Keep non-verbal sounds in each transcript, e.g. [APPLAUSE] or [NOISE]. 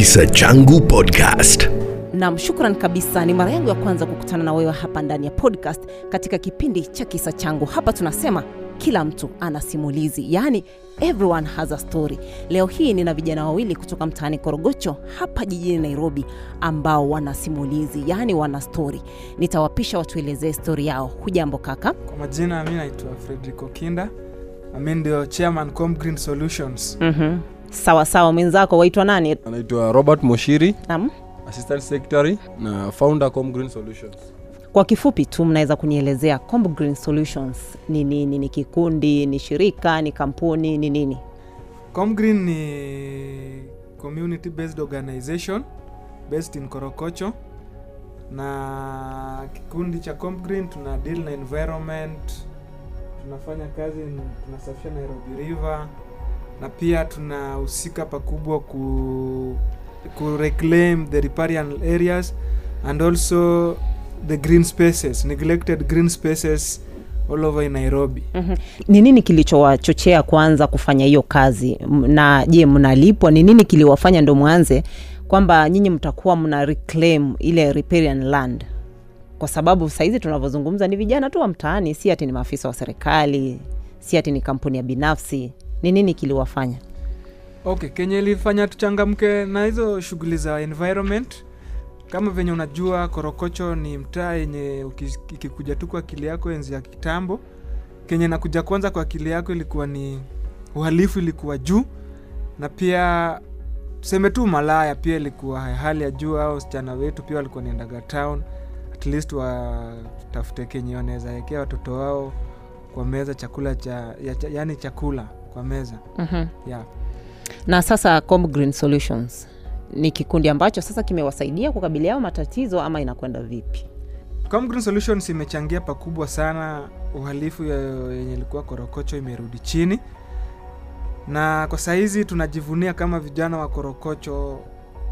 Kisa Changu Podcast. Nam, shukran kabisa. Ni mara yangu ya kwanza kukutana na wewe hapa ndani ya podcast katika kipindi cha kisa changu. Hapa tunasema kila mtu ana simulizi, yaani everyone has a story. Leo hii nina vijana wawili kutoka mtaani Korogocho hapa jijini Nairobi ambao wana simulizi, yaani wana story. Nitawapisha watuelezee stori yao. Hujambo kaka? Kwa majina mi naitwa Fredrick Okinda, mi ndio chairman Com Green Solutions. mm Sawa sawa, mwenzako waitwa nani? anaitwa robert moshiri Naam. assistant secretary na founder com green solutions kwa kifupi tu mnaweza kunielezea Com Green Solutions ni nini? Ni kikundi, ni shirika, ni kampuni, ni nini? Com Green ni community based organization based in Korokocho, na kikundi cha Com Green tuna deal na environment, tunafanya kazi, tunasafisha Nairobi River na pia tunahusika pakubwa ku, ku reclaim the riparian areas and also the green spaces neglected green spaces all over in Nairobi. Mhm. Ni nini kilichowachochea kuanza kufanya hiyo kazi? Na je, mnalipwa? Ni nini kiliwafanya ndo mwanze kwamba nyinyi mtakuwa mna reclaim ile riparian land? Kwa sababu sahizi tunavyozungumza ni vijana tu wa mtaani, si ati ni maafisa wa serikali, si ati ni kampuni ya binafsi. Ni nini kiliwafanya? Okay, kenye ilifanya tuchangamke na hizo shughuli za environment, kama venye unajua Korokocho ni mtaa yenye ikikuja tu kwa akili yako enzi ya kitambo, kenye nakuja kwanza kwa akili yako ilikuwa ni uhalifu ilikuwa juu, na pia tuseme tu malaya pia ilikuwa hali ya juu, au wasichana wetu pia walikuwa niendaga town. At least watafute kenye wanaweza wekea watoto wao kwa meza chakula cha, ya, yani chakula kwa meza Mhm. yeah. Na sasa Com Green Solutions ni kikundi ambacho sasa kimewasaidia kukabiliana matatizo ama inakwenda vipi? Com Green Solutions imechangia pakubwa sana uhalifu yenye ilikuwa Korokocho imerudi chini, na kwa sahizi tunajivunia kama vijana wa Korokocho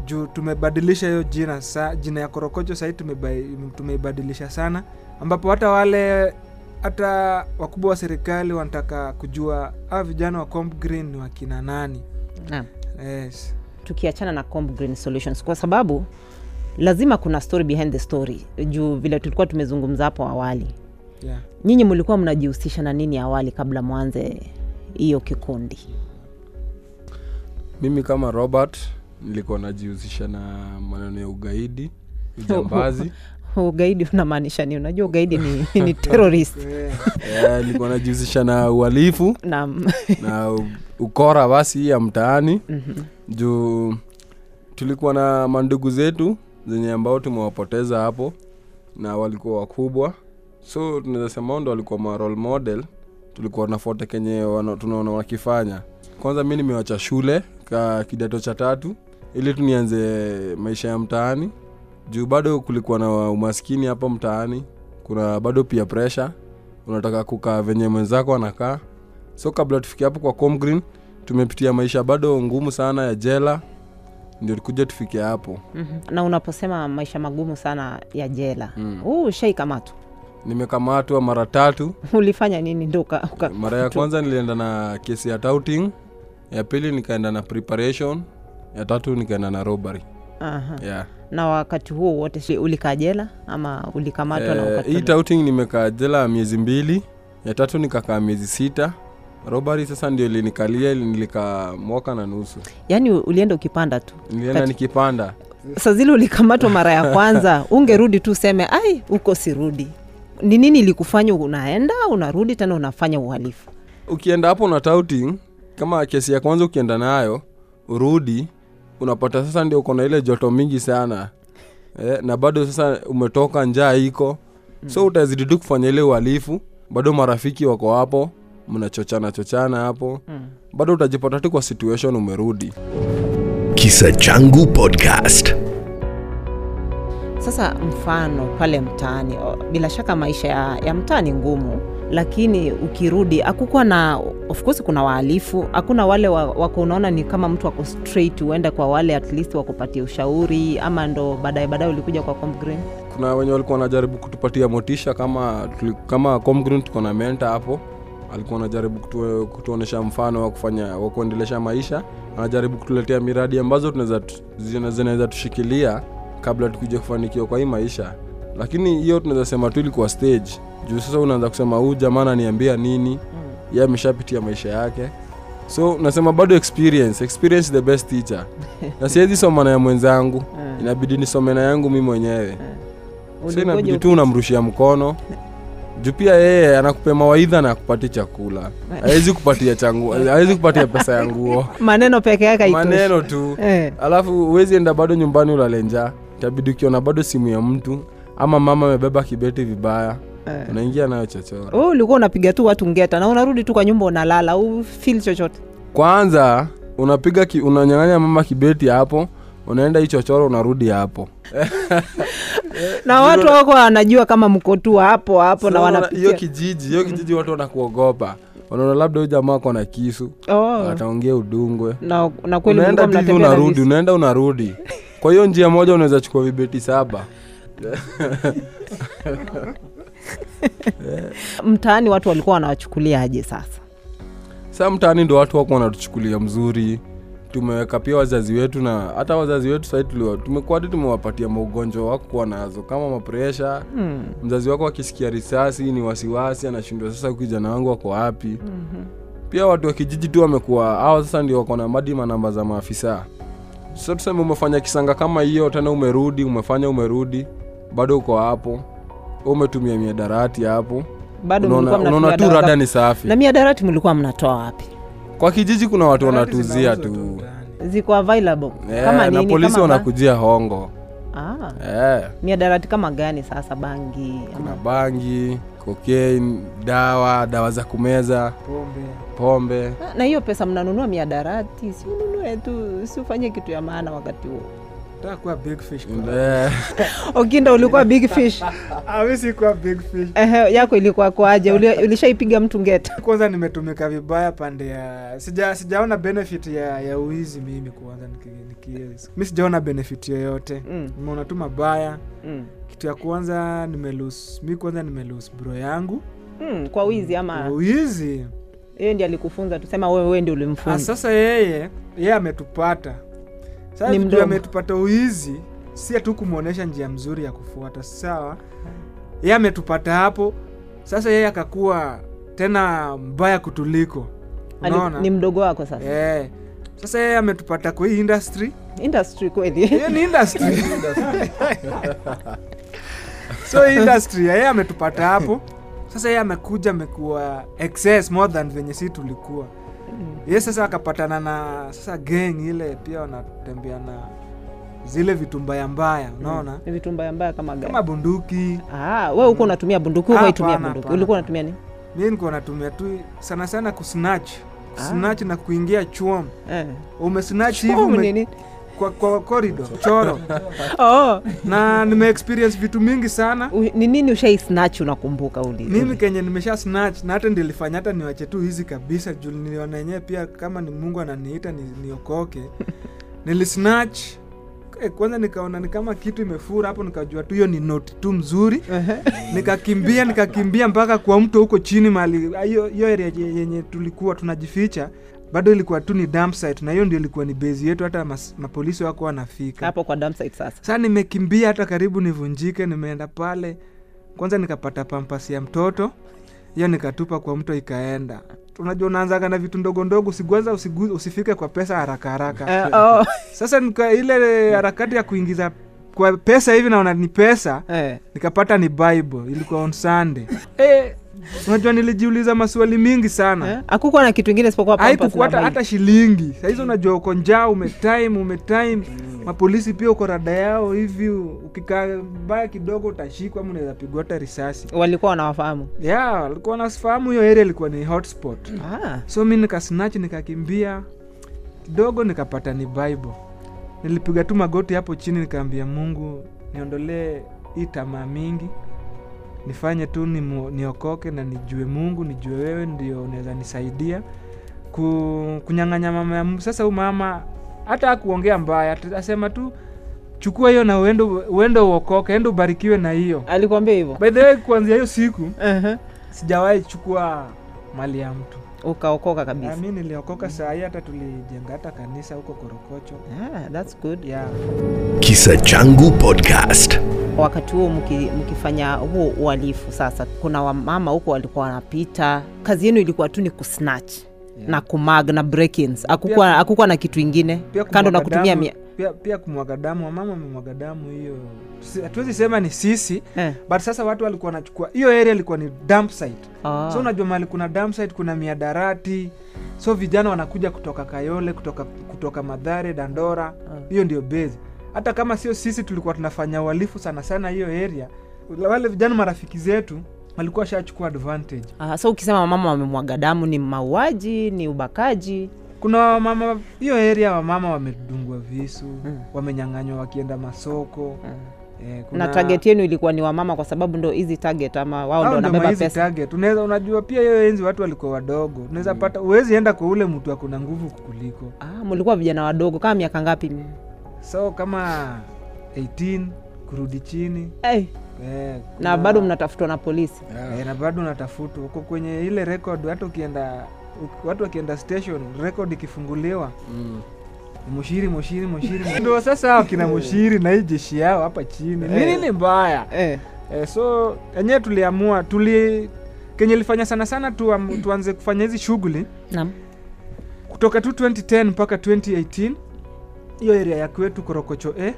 juu tumebadilisha hiyo jina sa, jina ya Korokocho sahii tumeibadilisha sana, ambapo hata wale hata wakubwa wa serikali wanataka kujua a vijana wa Comp Green ni wakina nani. Naam. Yes. tukiachana na Comp Green Solutions kwa sababu lazima kuna story behind the story juu vile tulikuwa tumezungumza hapo awali Yeah. nyinyi mlikuwa mnajihusisha na nini awali kabla mwanze hiyo kikundi mimi kama robert nilikuwa najihusisha na maneno ya ugaidi [LAUGHS] ujambazi ugaidi unamaanisha nini? Unajua ugaidi ni, [LAUGHS] ni terrorist. [LAUGHS] Eh, nilikuwa najihusisha na uhalifu. Naam. [LAUGHS] Na ukora basi ya mtaani. Juu tulikuwa na mandugu zetu zenye ambao tumewapoteza hapo na walikuwa wakubwa. So tunaweza sema ndo walikuwa ma role model. Tulikuwa nafote kenye tunaona wakifanya. Kwanza mi nimewacha shule ka kidato cha tatu. Ili tunianze maisha ya mtaani juu bado kulikuwa na umaskini hapa mtaani. Kuna bado pia presha unataka kukaa venye mwenzako anakaa. So kabla tufikia hapo kwa Com Green tumepitia maisha bado ngumu sana ya jela. Ndio kuja tufikia hapo. Mhm. na unaposema maisha magumu sana ya jela. Mm. ushaikamatwa nimekamatwa mara tatu. [LAUGHS] Ulifanya nini ndo mara ya kwanza nilienda na kesi ya touting. Ya pili nikaenda na preparation. Ya tatu nikaenda na robbery Aha. yeah. na wakati huo wote ulikaa jela ama ulikamatwa Eh, hii touting nimekaa jela miezi mbili. Ya tatu nikakaa miezi sita. Robari sasa ndio ilinikalia nilikaa mwaka na nusu. Yaani ulienda ukipanda tu? Nilienda Kati- nikipanda. Sa zile ulikamatwa mara ya kwanza [LAUGHS] ungerudi tu useme ai huko sirudi. Ni nini ilikufanya unaenda unarudi tena unafanya uhalifu? Ukienda hapo na touting kama kesi ya kwanza ukienda nayo urudi unapata sasa ndio uko na ile joto mingi sana. Eh, na bado sasa umetoka njaa iko. So utazidi tu kufanya ile uhalifu. Bado marafiki wako hapo mnachochana chochana hapo. Bado utajipata tu kwa situation umerudi. Kisa Changu Podcast. Sasa mfano pale mtaani, bila shaka maisha ya, ya mtaa ni ngumu, lakini ukirudi hakukuwa na of course, kuna wahalifu, hakuna wale wako unaona ni kama mtu ako straight, uende kwa wale at least wakupatia ushauri, ama ndo baadaye baadaye ulikuja kwa Comgreen? kuna wenye walikuwa wanajaribu kutupatia motisha kama kama Comgreen tuko na menta hapo alikuwa anajaribu kutu, kutuonesha mfano wa kufanya wa kuendelesha maisha anajaribu kutuletea miradi ambazo zinaweza tushikilia kabla tukija kufanikiwa kwa hii maisha lakini hiyo tunaweza sema tu ilikuwa stage juu sasa unaanza kusema huu jamaa ananiambia nini? Mm. ye ameshapitia maisha yake. So nasema bado experience. Experience the best teacher. [LAUGHS] Na siwezi soma na ya mwenzangu. Inabidi nisome na yangu mi mwenyewe. So inabidi tu unamrushia mkono. Juu pia yeye anakupea mawaidha na akupatia chakula. [LAUGHS] Hawezi kupatia changu hawezi kupatia pesa ya nguo. [LAUGHS] Maneno peke yake maneno tu. Eh. alafu huwezi enda bado nyumbani ulalenja itabidi ukiona bado simu ya mtu ama mama amebeba kibeti vibaya unaingia nayo chochote oh, ulikuwa unapiga tu watu ngeta na unarudi tu kwa nyumba unalala ufil chochote? Kwanza unapiga ki, unanyang'anya mama kibeti hapo unaenda hii chochoro unarudi hapo. [LAUGHS] Na watu wako wanajua kama mkotu hapo hapo na So, hiyo wanapitia. kijiji hiyo kijiji watu wanakuogopa. Unaona labda huyu jamaa ako na kisu oh. ataongea udungwe. Na, na kweli unaenda hivi unarudi unaenda unarudi. Kwa hiyo njia moja unaweza chukua vibeti saba [LAUGHS] [LAUGHS] mtaani watu walikuwa wanawachukuliaje sasa? Saa mtaani ndo watu wako wanatuchukulia mzuri. Tumeweka pia wazazi wetu na hata wazazi wetu sahii tumekuwa tumewapatia maugonjwa wakuwa nazo kama mapresha mm. mzazi wako akisikia risasi ni wasiwasi anashindwa sasa kijana wangu wako wapi? Mm-hmm. pia watu wa kijiji tu wamekuwa hawa sasa ndio wako na madi manamba za maafisa. So tuseme umefanya kisanga kama hiyo tena umerudi umefanya umerudi bado uko hapo umetumia miadarati hapo. Bado unaona mlikuwa tu rada ni safi. na miadarati mlikuwa mnatoa wapi? Kwa kijiji kuna watu wanatuzia tu. ziko available. Yeah, kama na polisi wanakujia hongo. Ah. yeah. miadarati kama gani sasa bangi? Kuna ama bangi cocaine dawa dawa za kumeza. Pombe. Pombe. Ah, na hiyo pesa mnanunua miadarati? Si ununue tu si ufanye kitu ya maana wakati huo Nataka kuwa big fish kwa- eh, [LAUGHS] ulikuwa big fish? [LAUGHS] Sikuwa big fish. Ehe, yako ilikuwa kwaje ulishaipiga mtu ngeta [LAUGHS] kwanza nimetumika vibaya pande ya sija, sijaona benefit ya, ya uizi mimi kwanza mi sijaona benefit yoyote. Mm. tu mabaya. Mm. kitu ya kwanza nimelus mi kwanza nimelus bro yangu. Mm, kwa wizi ama? Uizi yeye ndi alikufunza tusema wewe wewe ndi Ah, ulimfunza sasa yeye yeye ametupata sasa Ni ametupata uizi si tu kumwonyesha njia mzuri ya kufuata. Sawa. Yeye ametupata hapo. Sasa yeye akakuwa tena mbaya kutuliko. Ali- unaona? ni mdogo wako sasa. Eh. sasa yeye ametupata kwa hii industry. Industry kweli. Hiyo ni industry. [LAUGHS] So industry yeye ametupata hapo. Sasa yeye amekuja amekuwa excess more than venye si tulikuwa ye sasa akapatana na sasa gang ile pia wanatembea na zile vitu mbaya mbaya unaona mm. vitu mbaya mbaya kama gani kama bunduki ah, wewe unatumia bunduki huko Ah, bunduki ulikuwa unatumia nini mi nikuwa natumia tu sana sana kusnatch Ah. na kuingia chuom eh. umesnatch hivi ume, nini? Kwa, kwa corridor choro. Oh. na nimeexperience vitu mingi sana. Ni nini ushai snatch unakumbuka uli? Mimi kenye nimesha snatch na hata ndilifanya hata niwache tu hizi kabisa juu niliona yenyewe pia kama ni mungu ananiita ni, niokoke. [LAUGHS] Nilisnatch Eh, kwanza nikaona ni kama kitu imefura hapo nikajua tu hiyo ni noti tu mzuri. [LAUGHS] Nikakimbia nikakimbia mpaka kwa mto huko chini mali hiyo hiyo area yenye tulikuwa tunajificha bado ilikuwa tu ni dump site na hiyo ndio ilikuwa ni bezi yetu hata mas, mapolisi wako wanafika. Hapo kwa dump site sasa. Sasa nimekimbia hata karibu nivunjike nimeenda pale. Kwanza nikapata pampas ya mtoto hiyo nikatupa kwa mto ikaenda. Unajua unaanzaga na vitu ndogo ndogo usigwanza usifike kwa pesa haraka haraka. Uh, [LAUGHS] oh. sasa nika ile harakati ya kuingiza kwa pesa hivi naona ni pesa eh. nikapata ni bible ilikuwa on sunday. Eh, unajua nilijiuliza maswali mingi sana. Eh? hakukuwa na kitu ingine isipokuwa hata, shilingi. Sahizi unajua uko njaa umetime umetime mapolisi pia uko rada yao hivi. Ukikaa mbaya kidogo utashikwa ama unaweza pigwa hata risasi. Walikuwa wanawafahamu? Ya walikuwa wanafahamu hiyo area ilikuwa ni hotspot. Ah. so mi nikasnach nikakimbia. Kidogo nikapata ni bible nilipiga tu magoti hapo chini nikaambia mungu niondolee hii tamaa mingi nifanye tu niokoke na nijue mungu nijue wewe ndio unaweza nisaidia ku, kunyang'anya mama ya Mungu. sasa huu mama hata akuongea mbaya asema tu chukua hiyo na uende uende uokoke ende ubarikiwe na hiyo alikuambia hivyo by the way kuanzia hiyo siku uh-huh. sijawahi chukua mali ya mtu ukaokoka kabisa. Mi niliokoka sahii hata tulijenga hata kanisa huko korokocho. Ah, that's good. Yeah. Kisa Changu Podcast. wakati huo mkifanya huo uhalifu sasa kuna wamama huko walikuwa wanapita. Kazi yenu ilikuwa tu ni kusnatch Yeah. na kumag na break-ins. Hakukuwa na kitu ingine. kando na kutumia damu- mia pia, pia kumwaga damu wamama wamemwaga damu hiyo. Hatuwezi sema ni sisi eh. but sasa watu walikuwa wanachukua hiyo area ilikuwa ni dump site. Ah. so unajua mali kuna dump site kuna miadarati so vijana wanakuja kutoka kayole kutoka kutoka madhare dandora. Hiyo ndio base. Hata kama sio sisi tulikuwa tunafanya uhalifu sana sana hiyo area. Wale vijana marafiki zetu walikuwa shachukua advantage. Ah, so ukisema wamama wamemwaga damu ni mauaji ni ubakaji? Kuna wamama hiyo area wamama wamedungwa visu mm. wamenyang'anywa wakienda masoko. Mm. eh, na target yenu ilikuwa ni wamama kwa sababu ndo hizi target ama wao ndo wanabeba pesa? target. Unaweza unajua pia hiyo enzi watu walikuwa wadogo. Unaweza pata uwezi enda kwa ule mtu akuna nguvu kukuliko ah, mlikuwa vijana wadogo kama miaka ngapi? So kama 18 kurudi chini. Hey. eh, na bado mnatafutwa na polisi? Eh, na bado unatafutwa. Uko kwenye ile record hata ukienda watu wakienda station record ikifunguliwa. Mm. Mushiri mushiri [LAUGHS] mushiri Ndio sasa hao kina mushiri na hii jeshi yao hapa chini. Ni nini mbaya? Eh. eh, so enyewe tuliamua tuli kenye lifanya sana sana tu, tuanze kufanya hizi shughuli. Naam. kutoka tu 2010 mpaka 2018 hiyo area ya kwetu korokocho eh,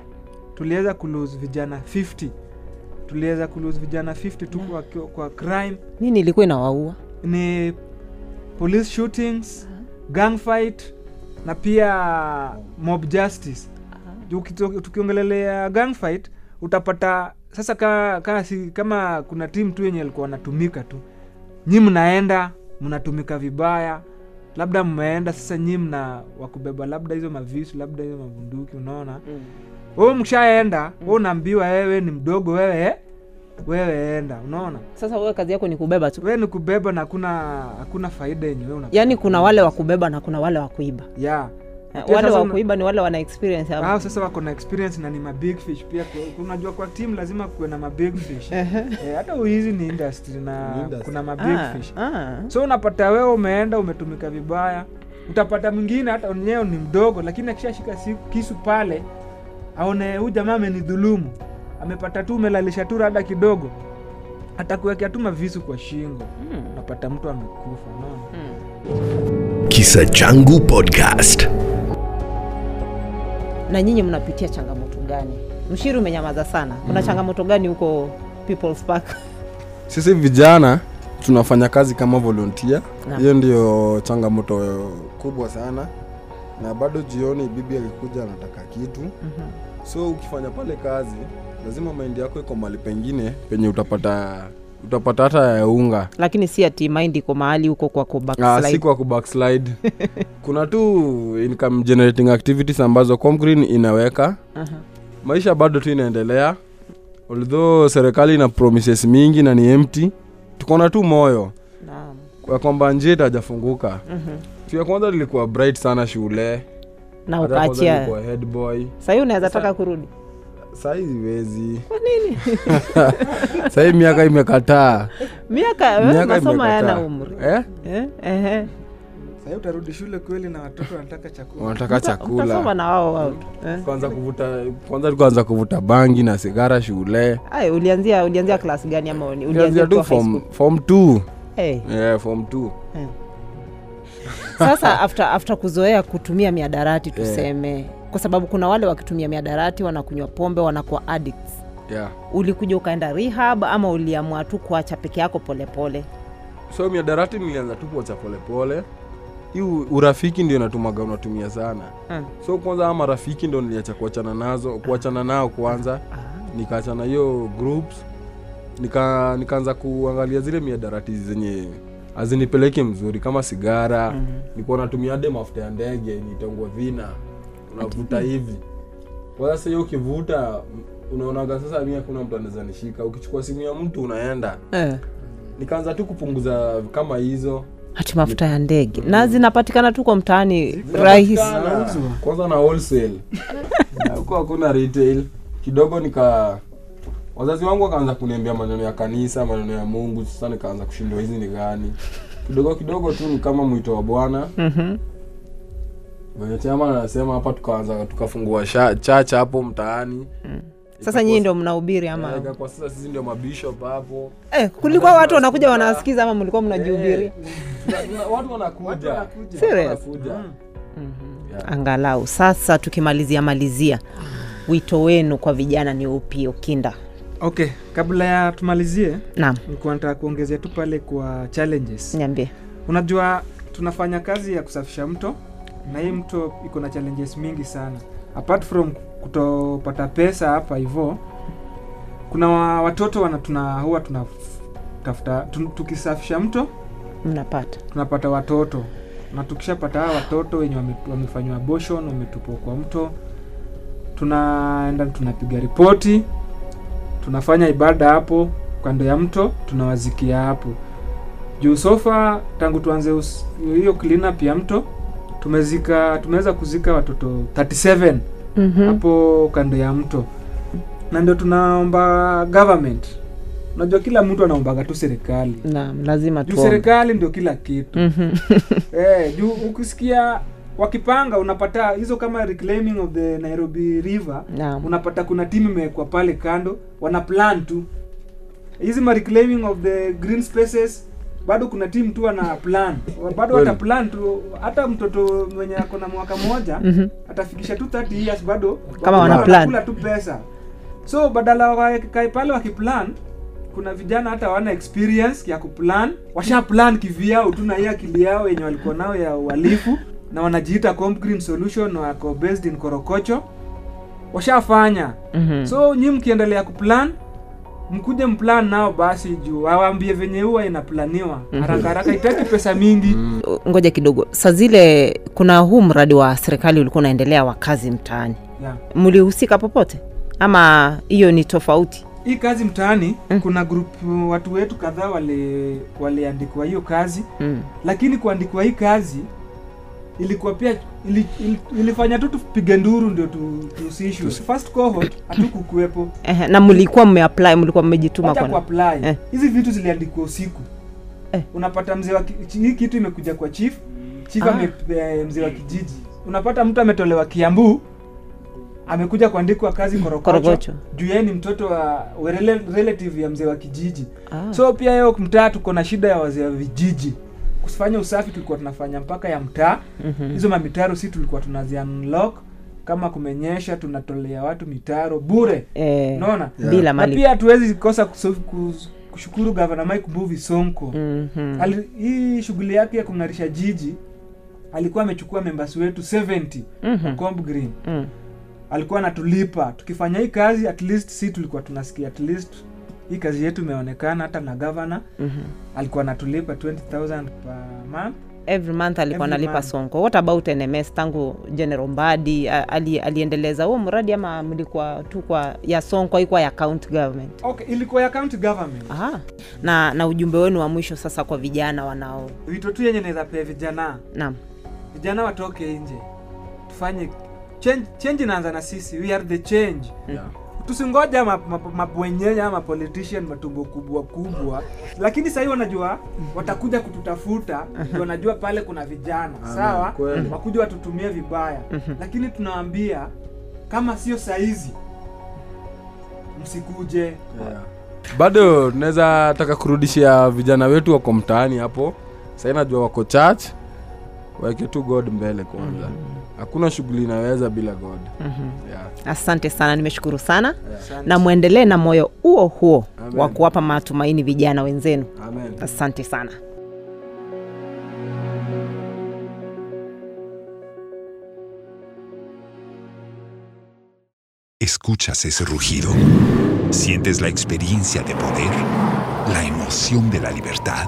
tuliweza kulose vijana 50 tuliweza kulose vijana 50 tu kwa, kwa crime. Nini ilikuwa inawaua? Ni police shootings gunfight na pia mob justice tukiongelelea gunfight utapata sasa ka, ka, si, kama kuna timu tu yenye alikuwa wanatumika tu nyi mnaenda mnatumika vibaya labda mmeenda sasa nyi mna wakubeba labda hizo mavisu labda hizo mabunduki unaona wewe mm. we unaambiwa wewe ni mdogo wewe eh? Wewe enda unaona? Sasa wewe kazi yako ni kubeba tu. Wewe ni kubeba na hakuna hakuna faida yenye wewe yaani kuna wale wa kubeba na kuna wale wa kuiba. Yeah. Na wale wa kuiba ni wale wana experience hapo. sasa wako na experience na ni mabig fish pia. Unajua kwa team lazima kuwe na mabig fish. [LAUGHS] Eh, hata hizi ni industry na industry. kuna mabig Ah, fish. ah. so unapata wewe umeenda umetumika vibaya. Utapata mwingine hata enyewe ni mdogo lakini akishashika si- kisu pale aone huyu jamaa amenidhulumu amepata tu umelalisha tu rada kidogo atakuwekea tu mavisu kwa shingo. Napata mtu amekufa unaona? Kisa Changu Podcast. na nyinyi mnapitia changamoto gani? Mshiri umenyamaza sana. Kuna changamoto gani huko people's park? Sisi vijana tunafanya kazi kama volontia hiyo ndio changamoto kubwa sana. Na bado jioni bibi akikuja anataka kitu. So ukifanya pale kazi lazima maindi yako iko mahali pengine penye utapata utapata hata ya unga. Lakini si ati mind iko mahali huko kwa ku Ah, si kwa kubackslide [LAUGHS] kuna tu income generating activities ambazo Comgreen inaweka. Aha. maisha bado tu inaendelea. Although serikali ina promises mingi na ni empty tukona tu moyo. Naam. kwa kwamba njia itajafunguka. Mhm. siku ya kwanza lilikuwa bright sana shule. Na ukaachia. head boy. Unaweza taka kurudi sahii ziwezi [LAUGHS] sahii miaka imekataa. Miaka eh, miaka masomo imekataa. umri. Eh? Eh, sahii utarudi shule kweli na watoto wanataka chakula. Wanataka chakula. na wao wao. Eh. kwanza kuvuta kwanza kuvuta bangi na sigara shule. Ay, ulianzia ulianzia klasi gani ama ulianzia tu form, form two. Eh, yeah, form two. Sasa after, after kuzoea kutumia miadarati tuseme tuseme kwa sababu kuna wale wakitumia miadarati wanakunywa pombe wanakuwa addicts. Yeah. ulikuja ukaenda rehab ama uliamua tu kuacha peke yako polepole so miadarati nilianza tu kuacha polepole hii urafiki ndio natumaga unatumia sana. Hmm. so kwanza ama rafiki ndo niliacha kuachana nazo kuachana nao kwanza. Nikaachana hiyo groups. Nika nikaanza kuangalia zile miadarati zenye azinipeleke mzuri kama sigara. Mm. nikuwa natumia hade mafuta ya ndege nitangwa vina unavuta hivi. Kwa sasa hiyo ukivuta unaonaga sasa mi hakuna mtu anaweza nishika. Ukichukua simu ya mtu unaenda. Eh. nikaanza tu kupunguza kama hizo. Hati mafuta ya ndege. Na zinapatikana tu kwa mtaani rahisi. Kwanza na wholesale. Huko hakuna retail. Kidogo nika wazazi wangu wakaanza kuniambia maneno ya kanisa maneno ya mungu. Sasa nikaanza kushindwa hizi ni gani? Kidogo kidogo tu ni kama mwito wa bwana. Mhm. Venye chama anasema hapa tukaanza tukafungua chacha hapo mtaani. Sasa nyinyi ndio mnahubiri ama? Eh, kwa sasa sisi ndio mabishop hapo. Eh, kulikuwa watu wanakuja wanasikiza ama mlikuwa mnajihubiri? Eh, tuna- watu wanakuja. Serious? wanakuja. Yeah. angalau. Sasa tukimalizia malizia wito wenu kwa vijana ni upi ukinda okay kabla ya tumalizie naam. nilikuwa nataka kuongezea tu pale kwa challenges. Niambie. Unajua tunafanya kazi ya kusafisha mto na hii mto iko na challenges mingi sana. Apart from kutopata pesa hapa hivo kuna watoto wana tuna huwa tunatafuta tu, tukisafisha mto mnapata. tunapata watoto. Na tukishapata hawa watoto wenye wame- wamefanywa abortion wametupwa kwa mto tunaenda tunapiga ripoti tunafanya ibada hapo kando ya mto tunawazikia hapo. Juu sofa tangu tuanze hiyo clean up ya mto tumezika tumeweza kuzika watoto 37 mm-hmm. hapo kando ya mto. Na ndio tunaomba government. Unajua kila mtu anaombaga tu serikali. Naam lazima juu serikali ndio kila kitu. Mhm. [LAUGHS] eh, juu ukisikia wakipanga unapata hizo kama reclaiming of the nairobi river naam. unapata kuna timu imewekwa pale kando wana plan tu. Hizi ma reclaiming of the green spaces bado kuna timu tu ana plan. Bado hata plan tu hata mtoto mwenye ako na mwaka mmoja -hmm. atafikisha tu 30 years bado. Kama wana plan. kula tu pesa. So badala wakae pale wakiplan kuna vijana hata wana experience ya kuplan. Washa plan kivyao tu na hii akili yao yenye walikuwa nao ya uhalifu na wanajiita Comp Green solution wako based in korokocho. Washafanya. Mhm. so nyi mkiendelea kuplan mkuje mplan nao basi juu awaambie venye huwa inaplaniwa. Haraka haraka itaki pesa mingi. Ngoja kidogo. Saa zile kuna huu mradi wa serikali ulikuwa unaendelea wa kazi mtaani. Yeah. mlihusika popote? Ama hiyo ni tofauti? Hii kazi mtaani kuna grupu watu wetu kadhaa wali waliandikwa hiyo kazi. Mm. lakini kuandikwa hii kazi ilikuwa pia ili, ili, ilifanya tu tupige nduru ndio tu- tusishwe first cohort [COUGHS] hatukukuwepo Ehe, na mlikuwa mmeapply mlikuwa mmejituma kwa kuapply Eh. hizi vitu ziliandikwa usiku Eh. unapata mzee wa ki- hii kitu imekuja kwa chief chief Ah. ame, eh, mzee wa kijiji unapata mtu ametolewa kiambu amekuja kuandikwa kazi korokocho, Korokocho. juu yeye ni mtoto wa relative ya mzee wa kijiji Ah. so pia hiyo mtaa tuko na shida ya wazee wa vijiji kufanya usafi tulikuwa tunafanya mpaka ya mtaa. Mhm. hizo mamitaro si tulikuwa tunazi unlock. Kama kumenyesha tunatolea watu mitaro bure. Eh, unaona? bila na malipo. pia hatuwezi kosa kushukuru gavana Mike Mbuvi Sonko. Mhm. Ali, hii shughuli yake ya kung'arisha jiji alikuwa amechukua members wetu 70 mm-hmm. Green. Mm. alikuwa anatulipa. Tukifanya hii kazi at least si tulikuwa tunasikia at least hii kazi yetu imeonekana hata na gavana Mhm. alikuwa anatulipa 20000 per month. Every month alikuwa analipa sonko. What about nms tangu general mbadi ali, aliendeleza huo mradi ama mlikuwa tu kwa ya sonko haikuwa ya county government? Okay ilikuwa ya county government. Aha. na na ujumbe wenu wa mwisho sasa kwa vijana wanao? Wito tu yenye naweza pea vijana. Naam. Vijana watoke nje. Tufanye change, change inaanza na sisi. We are the change. Yeah. Tusingoja ma- ma- mabwenyenye ama politician matumbo kubwa kubwa. Lakini sahii wanajua watakuja kututafuta wanajua pale kuna vijana. Sawa? Wakuja watutumie vibaya. Lakini tunawaambia kama sio saizi msikuje. Yeah. bado tunaweza taka kurudishia vijana wetu wako mtaani hapo. Sahii najua wako church. Waweke tu god mbele kwanza hakuna shughuli inaweza bila god mm-hmm. yeah. asante sana nimeshukuru sana yeah. na mwendelee na moyo huo huo wa kuwapa matumaini vijana wenzenu Amen. asante sana ¿Escuchas ese rugido? ¿Sientes la experiencia de poder? ¿La emoción de la libertad?